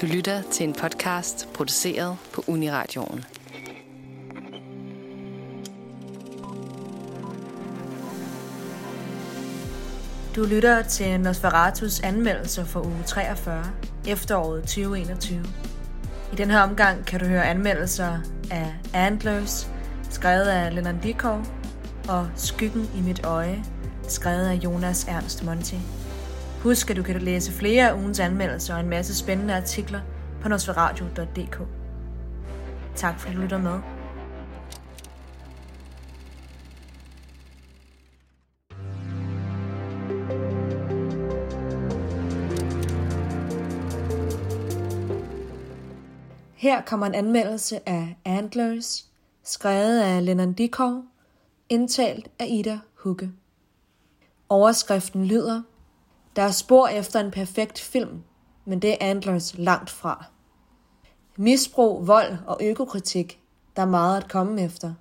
Du lytter til en podcast produceret på Uniradioen. Du lytter til Nosferatus anmeldelser for uge 43, efteråret 2021. I den her omgang kan du høre anmeldelser af Antlers, skrevet af Lennon Dikov, og Skyggen i mit øje, skrevet af Jonas Ernst Monti. Husk, at du kan læse flere af ugens anmeldelser og en masse spændende artikler på nosferadio.dk. Tak fordi du lytter med. Her kommer en anmeldelse af Antlers, skrevet af Lennon Dikov, indtalt af Ida Hugge. Overskriften lyder, der er spor efter en perfekt film, men det er Antlers langt fra. Misbrug, vold og økokritik, der er meget at komme efter.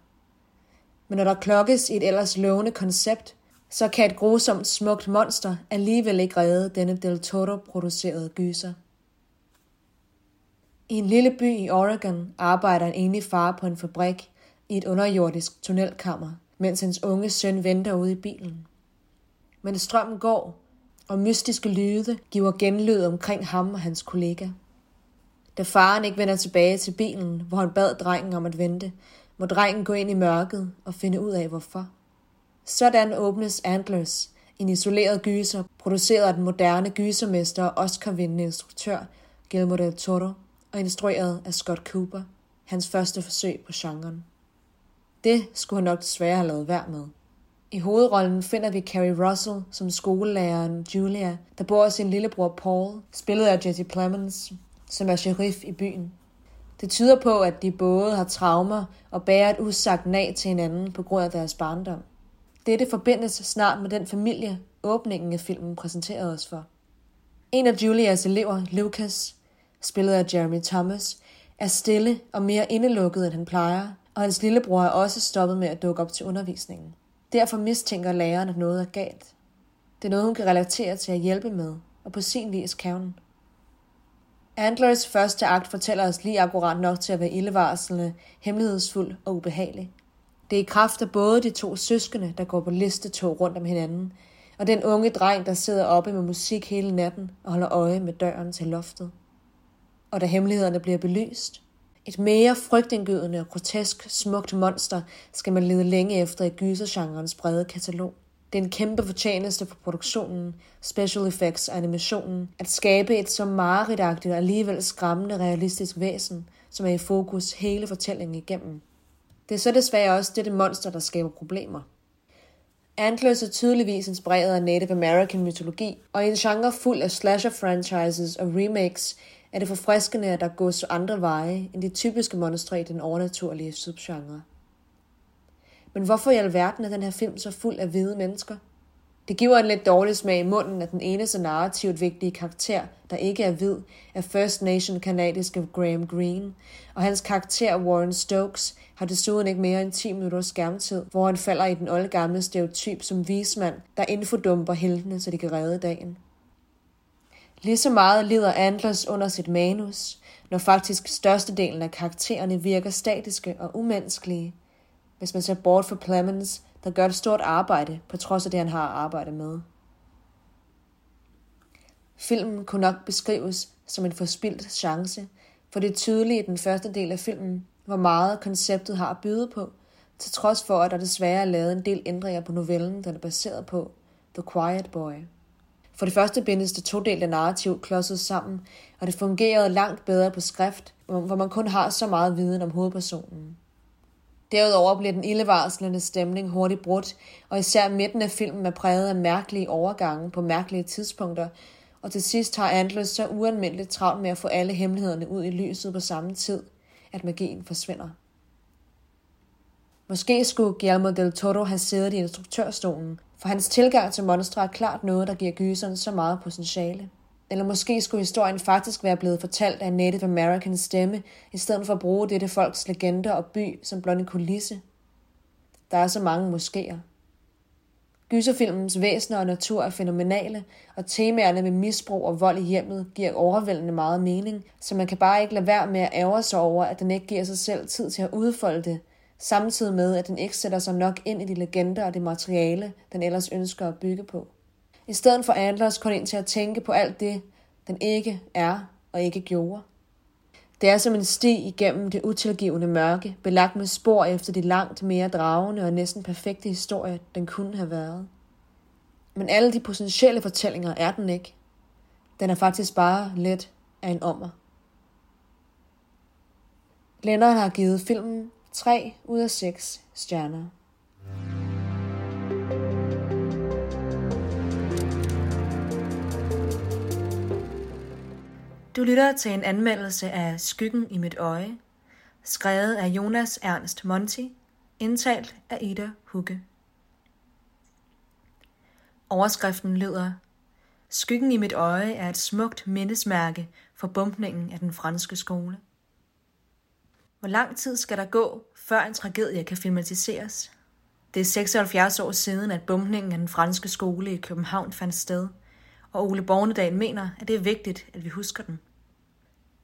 Men når der klokkes i et ellers lovende koncept, så kan et grusomt smukt monster alligevel ikke redde denne Del Toro-producerede gyser. I en lille by i Oregon arbejder en enig far på en fabrik i et underjordisk tunnelkammer, mens hans unge søn venter ude i bilen. Men strømmen går, og mystiske lyde giver genlyd omkring ham og hans kollega. Da faren ikke vender tilbage til bilen, hvor han bad drengen om at vente, må drengen gå ind i mørket og finde ud af hvorfor. Sådan åbnes Antlers, en isoleret gyser, produceret af den moderne gysermester og Oscar-vindende instruktør Guillermo del Toro og instrueret af Scott Cooper, hans første forsøg på genren. Det skulle han nok desværre have lavet værd med. I hovedrollen finder vi Carrie Russell som skolelæreren Julia, der bor hos sin lillebror Paul, spillet af Jesse Plemons, som er sheriff i byen. Det tyder på, at de både har traumer og bærer et usagt nag til hinanden på grund af deres barndom. Dette forbindes snart med den familie, åbningen af filmen præsenterede os for. En af Julias elever, Lucas, spillet af Jeremy Thomas, er stille og mere indelukket, end han plejer, og hans lillebror er også stoppet med at dukke op til undervisningen. Derfor mistænker læreren, at noget er galt. Det er noget, hun kan relatere til at hjælpe med, og på sin vis kan hun. Antlers første akt fortæller os lige akkurat nok til at være ildevarslende, hemmelighedsfuld og ubehagelig. Det er i kraft af både de to søskende, der går på listetog rundt om hinanden, og den unge dreng, der sidder oppe med musik hele natten og holder øje med døren til loftet. Og da hemmelighederne bliver belyst, et mere frygtindgydende og grotesk smukt monster skal man lede længe efter i gysergenrens brede katalog. Det er en kæmpe fortjeneste for produktionen, special effects og animationen, at skabe et så mareridagtigt og alligevel skræmmende realistisk væsen, som er i fokus hele fortællingen igennem. Det er så desværre også dette monster, der skaber problemer. Antlers er tydeligvis inspireret af Native American mytologi, og i en genre fuld af slasher franchises og remakes er det forfriskende, at der gås andre veje end de typiske monstre i den overnaturlige subgenre. Men hvorfor i alverden er den her film så fuld af hvide mennesker? Det giver en lidt dårlig smag i munden, at den eneste narrativt vigtige karakter, der ikke er hvid, er First Nation kanadiske Graham Greene, og hans karakter Warren Stokes har desuden ikke mere end 10 minutters skærmtid, hvor han falder i den oldgamle stereotyp som vismand, der infodumper heltene, så de kan redde dagen. Lige så meget lider Antlers under sit manus, når faktisk størstedelen af karaktererne virker statiske og umenneskelige, hvis man ser bort for Clemens, der gør et stort arbejde, på trods af det, han har at arbejde med. Filmen kunne nok beskrives som en forspildt chance, for det er tydeligt i den første del af filmen, hvor meget konceptet har at byde på, til trods for, at der desværre er lavet en del ændringer på novellen, den er baseret på The Quiet Boy. For det første bindes det todelte narrativ klodset sammen, og det fungerede langt bedre på skrift, hvor man kun har så meget viden om hovedpersonen. Derudover bliver den ildevarslende stemning hurtigt brudt, og især midten af filmen er præget af mærkelige overgange på mærkelige tidspunkter, og til sidst har Antlers så ualmindeligt travlt med at få alle hemmelighederne ud i lyset på samme tid, at magien forsvinder. Måske skulle Guillermo del Toro have siddet i instruktørstolen, for hans tilgang til monstre er klart noget, der giver gyseren så meget potentiale. Eller måske skulle historien faktisk være blevet fortalt af en Native American stemme, i stedet for at bruge dette folks legender og by som blot en kulisse. Der er så mange moskéer. Gyserfilmens væsener og natur er fænomenale, og temaerne med misbrug og vold i hjemmet giver overvældende meget mening, så man kan bare ikke lade være med at ærge sig over, at den ikke giver sig selv tid til at udfolde det, samtidig med, at den ikke sætter sig nok ind i de legender og det materiale, den ellers ønsker at bygge på. I stedet for Adlers kun ind til at tænke på alt det, den ikke er og ikke gjorde. Det er som en sti igennem det utilgivende mørke, belagt med spor efter de langt mere dragende og næsten perfekte historier, den kunne have været. Men alle de potentielle fortællinger er den ikke. Den er faktisk bare let af en ommer. Lennart har givet filmen 3 ud af 6 stjerner. Du lytter til en anmeldelse af Skyggen i mit øje, skrevet af Jonas Ernst Monti, indtalt af Ida Hugge. Overskriften lyder Skyggen i mit øje er et smukt mindesmærke for bumpningen af den franske skole. Hvor lang tid skal der gå, før en tragedie kan filmatiseres? Det er 76 år siden, at bumpningen af den franske skole i København fandt sted, og Ole Bornedal mener, at det er vigtigt, at vi husker den.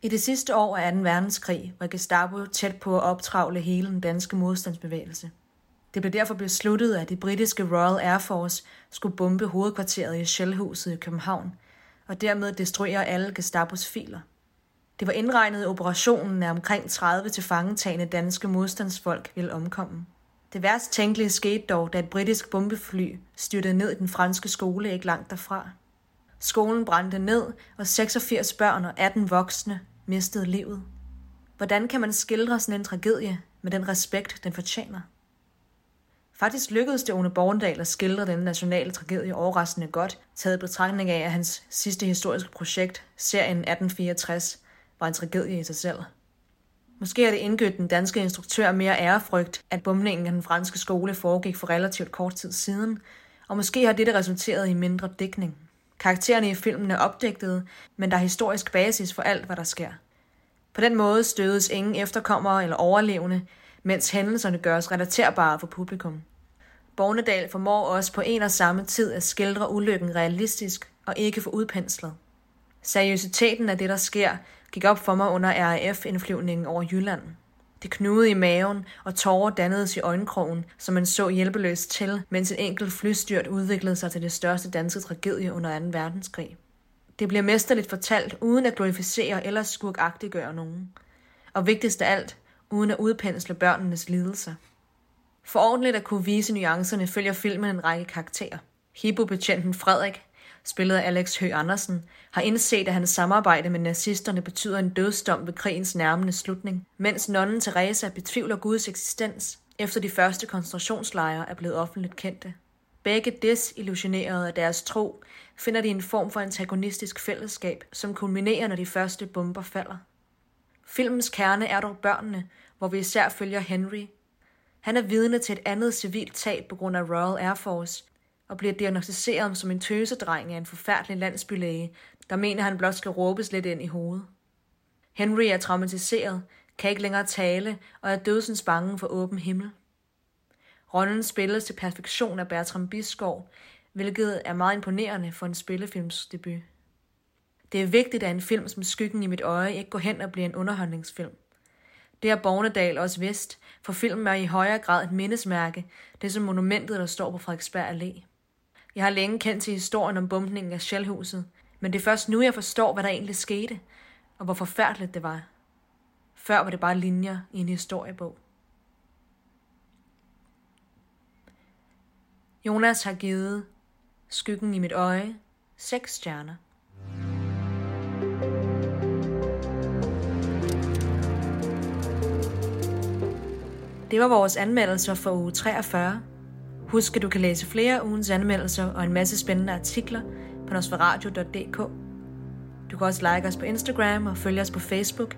I det sidste år af 2. verdenskrig var Gestapo tæt på at optravle hele den danske modstandsbevægelse. Det blev derfor besluttet, at det britiske Royal Air Force skulle bombe hovedkvarteret i Shellhuset i København, og dermed destruere alle Gestapos filer. Det var indregnet i operationen, at omkring 30 til fangetagende danske modstandsfolk ville omkomme. Det værst tænkelige skete dog, da et britisk bombefly styrtede ned i den franske skole ikke langt derfra. Skolen brændte ned, og 86 børn og 18 voksne mistede livet. Hvordan kan man skildre sådan en tragedie med den respekt, den fortjener? Faktisk lykkedes det Ole Borgendal at skildre den nationale tragedie overraskende godt, taget betragtning af, at hans sidste historiske projekt, serien 1864, var en tragedie i sig selv. Måske er det indgødt den danske instruktør mere ærefrygt, at bombningen af den franske skole foregik for relativt kort tid siden, og måske har dette resulteret i mindre dækning. Karaktererne i filmen er opdægtede, men der er historisk basis for alt, hvad der sker. På den måde stødes ingen efterkommere eller overlevende, mens hændelserne gøres relaterbare for publikum. Bornedal formår også på en og samme tid at skildre ulykken realistisk og ikke for udpenslet. Seriøsiteten af det, der sker, gik op for mig under RAF-indflyvningen over Jylland. Det knudede i maven, og tårer dannedes i øjenkrogen, som man så hjælpeløst til, mens et enkelt flystyrt udviklede sig til det største danske tragedie under 2. verdenskrig. Det bliver mesterligt fortalt, uden at glorificere eller skurkagtiggøre nogen. Og vigtigst af alt, uden at udpensle børnenes lidelser. For ordentligt at kunne vise nuancerne følger filmen en række karakterer. Hibo-betjenten Frederik, spillet af Alex Høgh Andersen, har indset, at hans samarbejde med nazisterne betyder en dødsdom ved krigens nærmende slutning, mens nonnen Teresa betvivler Guds eksistens, efter de første koncentrationslejre er blevet offentligt kendte. Begge desillusionerede af deres tro, finder de en form for antagonistisk fællesskab, som kulminerer, når de første bomber falder. Filmens kerne er dog børnene, hvor vi især følger Henry. Han er vidne til et andet civilt tab på grund af Royal Air Force, og bliver diagnostiseret som en tøsedreng af en forfærdelig landsbylæge, der mener, han blot skal råbes lidt ind i hovedet. Henry er traumatiseret, kan ikke længere tale og er dødsens bange for åben himmel. Rollen spilles til perfektion af Bertram Biskov, hvilket er meget imponerende for en spillefilmsdebut. Det er vigtigt, at en film som Skyggen i mit øje ikke går hen og bliver en underholdningsfilm. Det er Bornedal også vidst, for filmen er i højere grad et mindesmærke, det som monumentet, der står på Frederiksberg Allé. Jeg har længe kendt til historien om bumpningen af Shellhuset, men det er først nu, jeg forstår, hvad der egentlig skete, og hvor forfærdeligt det var. Før var det bare linjer i en historiebog. Jonas har givet Skyggen i mit øje seks stjerner. Det var vores anmeldelser for uge 43. Husk, at du kan læse flere ugens anmeldelser og en masse spændende artikler på nosferadio.dk. Du kan også like os på Instagram og følge os på Facebook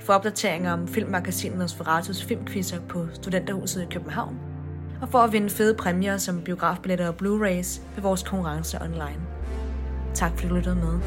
for opdateringer om filmmagasinet Nosferatus filmquizzer på Studenterhuset i København og for at vinde fede præmier som biografbilletter og Blu-rays ved vores konkurrence online. Tak fordi du lyttede med.